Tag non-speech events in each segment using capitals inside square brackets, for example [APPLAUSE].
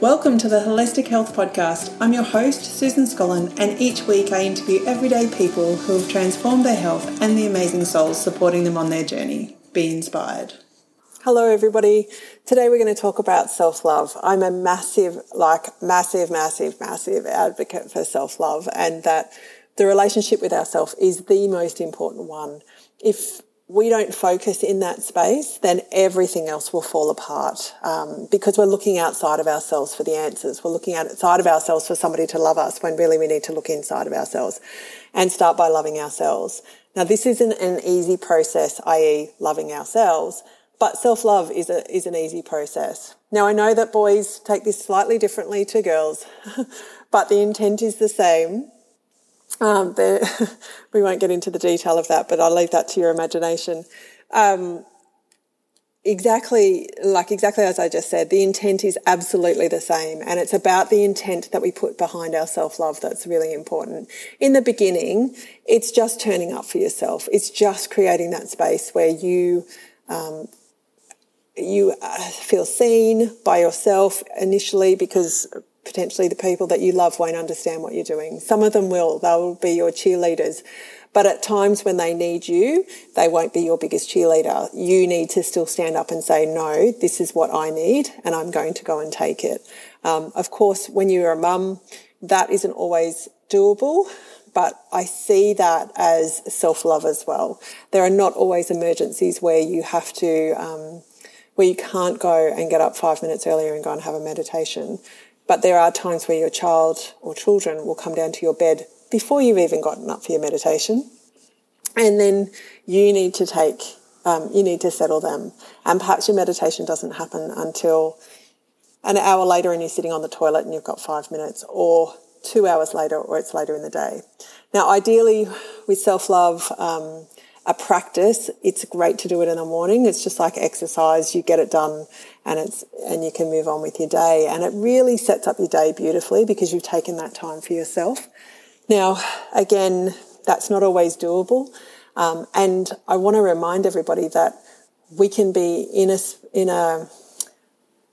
Welcome to the Holistic Health Podcast. I'm your host, Susan Scollen, and each week I interview everyday people who have transformed their health and the amazing souls supporting them on their journey. Be inspired. Hello, everybody. Today we're going to talk about self love. I'm a massive, like, massive, massive, massive advocate for self love, and that the relationship with ourselves is the most important one. If we don't focus in that space, then everything else will fall apart um, because we're looking outside of ourselves for the answers. We're looking outside of ourselves for somebody to love us when really we need to look inside of ourselves and start by loving ourselves. Now, this isn't an easy process, i.e., loving ourselves, but self love is, a, is an easy process. Now, I know that boys take this slightly differently to girls, [LAUGHS] but the intent is the same. Um, [LAUGHS] we won't get into the detail of that, but I'll leave that to your imagination. Um, exactly like exactly as I just said, the intent is absolutely the same, and it's about the intent that we put behind our self love that's really important. In the beginning, it's just turning up for yourself. It's just creating that space where you. Um, you uh, feel seen by yourself initially because potentially the people that you love won't understand what you're doing. Some of them will, they'll be your cheerleaders. But at times when they need you, they won't be your biggest cheerleader. You need to still stand up and say, no, this is what I need, and I'm going to go and take it. Um, of course, when you're a mum, that isn't always doable, but I see that as self love as well. There are not always emergencies where you have to, um, where you can't go and get up five minutes earlier and go and have a meditation. But there are times where your child or children will come down to your bed before you've even gotten up for your meditation. And then you need to take, um, you need to settle them. And perhaps your meditation doesn't happen until an hour later and you're sitting on the toilet and you've got five minutes, or two hours later, or it's later in the day. Now, ideally, with self love, um, a practice, it's great to do it in the morning. It's just like exercise. You get it done and it's, and you can move on with your day. And it really sets up your day beautifully because you've taken that time for yourself. Now, again, that's not always doable. Um, and I want to remind everybody that we can be in a, in a,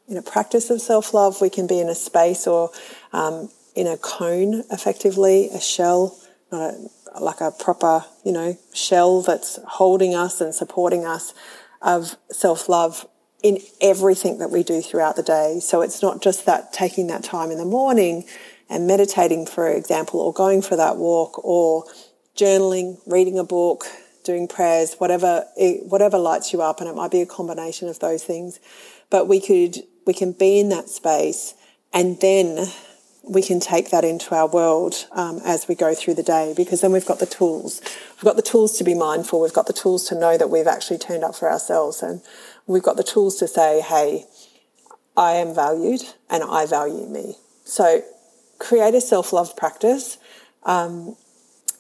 in a practice of self-love. We can be in a space or, um, in a cone, effectively, a shell, not a, like a proper, you know, shell that's holding us and supporting us of self love in everything that we do throughout the day. So it's not just that taking that time in the morning and meditating, for example, or going for that walk or journaling, reading a book, doing prayers, whatever, eh, whatever lights you up. And it might be a combination of those things, but we could, we can be in that space and then we can take that into our world um, as we go through the day because then we've got the tools. We've got the tools to be mindful. We've got the tools to know that we've actually turned up for ourselves. And we've got the tools to say, hey, I am valued and I value me. So create a self love practice. Um,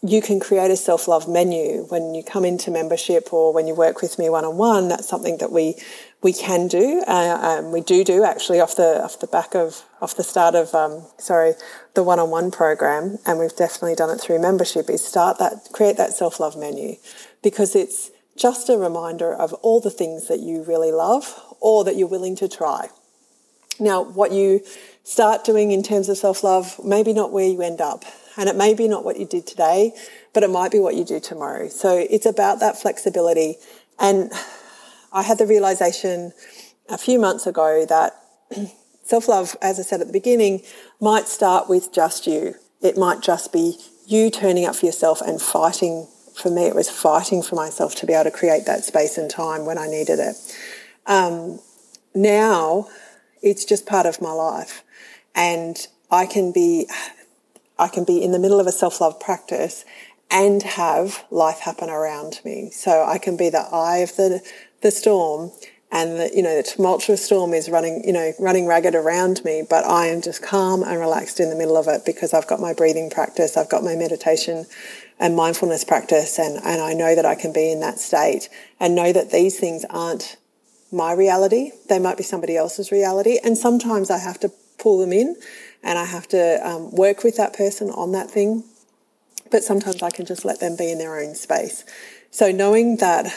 you can create a self love menu when you come into membership or when you work with me one on one. That's something that we we can do. Uh, um, we do do actually off the off the back of off the start of um, sorry the one on one program, and we've definitely done it through membership. Is start that create that self love menu because it's just a reminder of all the things that you really love or that you're willing to try. Now, what you start doing in terms of self love, maybe not where you end up. And it may be not what you did today, but it might be what you do tomorrow. So it's about that flexibility. And I had the realization a few months ago that [CLEARS THROAT] self love, as I said at the beginning, might start with just you. It might just be you turning up for yourself and fighting. For me, it was fighting for myself to be able to create that space and time when I needed it. Um, now, it's just part of my life, and I can be, I can be in the middle of a self love practice and have life happen around me. So I can be the eye of the the storm and the, you know, the tumultuous storm is running, you know, running ragged around me, but I am just calm and relaxed in the middle of it because I've got my breathing practice, I've got my meditation and mindfulness practice, and, and I know that I can be in that state and know that these things aren't my reality. They might be somebody else's reality. And sometimes I have to pull them in and I have to um, work with that person on that thing. But sometimes I can just let them be in their own space. So knowing that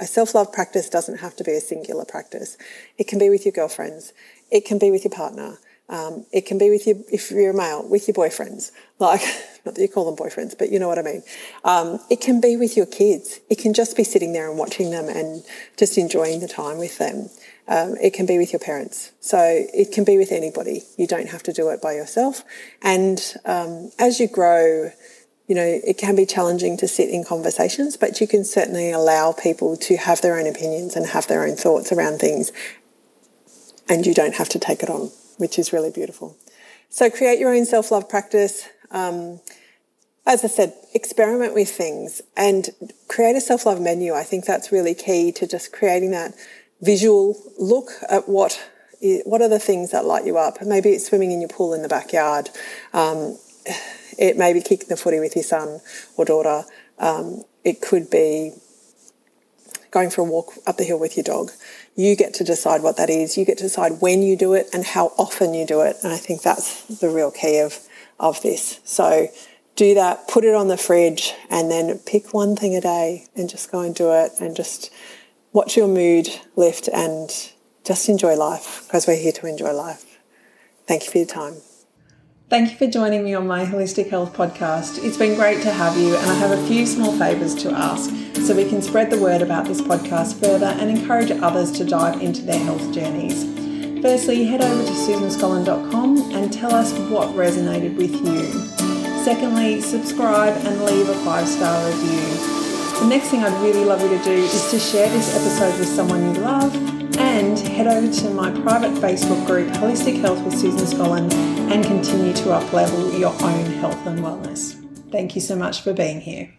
A self love practice doesn't have to be a singular practice. It can be with your girlfriends, it can be with your partner, um, it can be with you if you're a male, with your boyfriends. Like, [LAUGHS] not that you call them boyfriends, but you know what I mean. Um, it can be with your kids. It can just be sitting there and watching them and just enjoying the time with them. Um, it can be with your parents. So it can be with anybody. You don't have to do it by yourself. And um, as you grow, you know, it can be challenging to sit in conversations, but you can certainly allow people to have their own opinions and have their own thoughts around things. And you don't have to take it on, which is really beautiful. So create your own self love practice. Um, as I said, experiment with things and create a self love menu. I think that's really key to just creating that visual look at what what are the things that light you up. Maybe it's swimming in your pool in the backyard. Um, it may be kicking the footy with your son or daughter. Um, it could be going for a walk up the hill with your dog. You get to decide what that is. You get to decide when you do it and how often you do it. And I think that's the real key of, of this. So do that, put it on the fridge, and then pick one thing a day and just go and do it and just watch your mood lift and just enjoy life because we're here to enjoy life. Thank you for your time. Thank you for joining me on my Holistic Health podcast. It's been great to have you, and I have a few small favours to ask so we can spread the word about this podcast further and encourage others to dive into their health journeys. Firstly, head over to susanscollen.com and tell us what resonated with you. Secondly, subscribe and leave a five star review. The next thing I'd really love you to do is to share this episode with someone you love and head over to my private Facebook group, Holistic Health with Susan Scollen, and continue to uplevel your own health and wellness. Thank you so much for being here.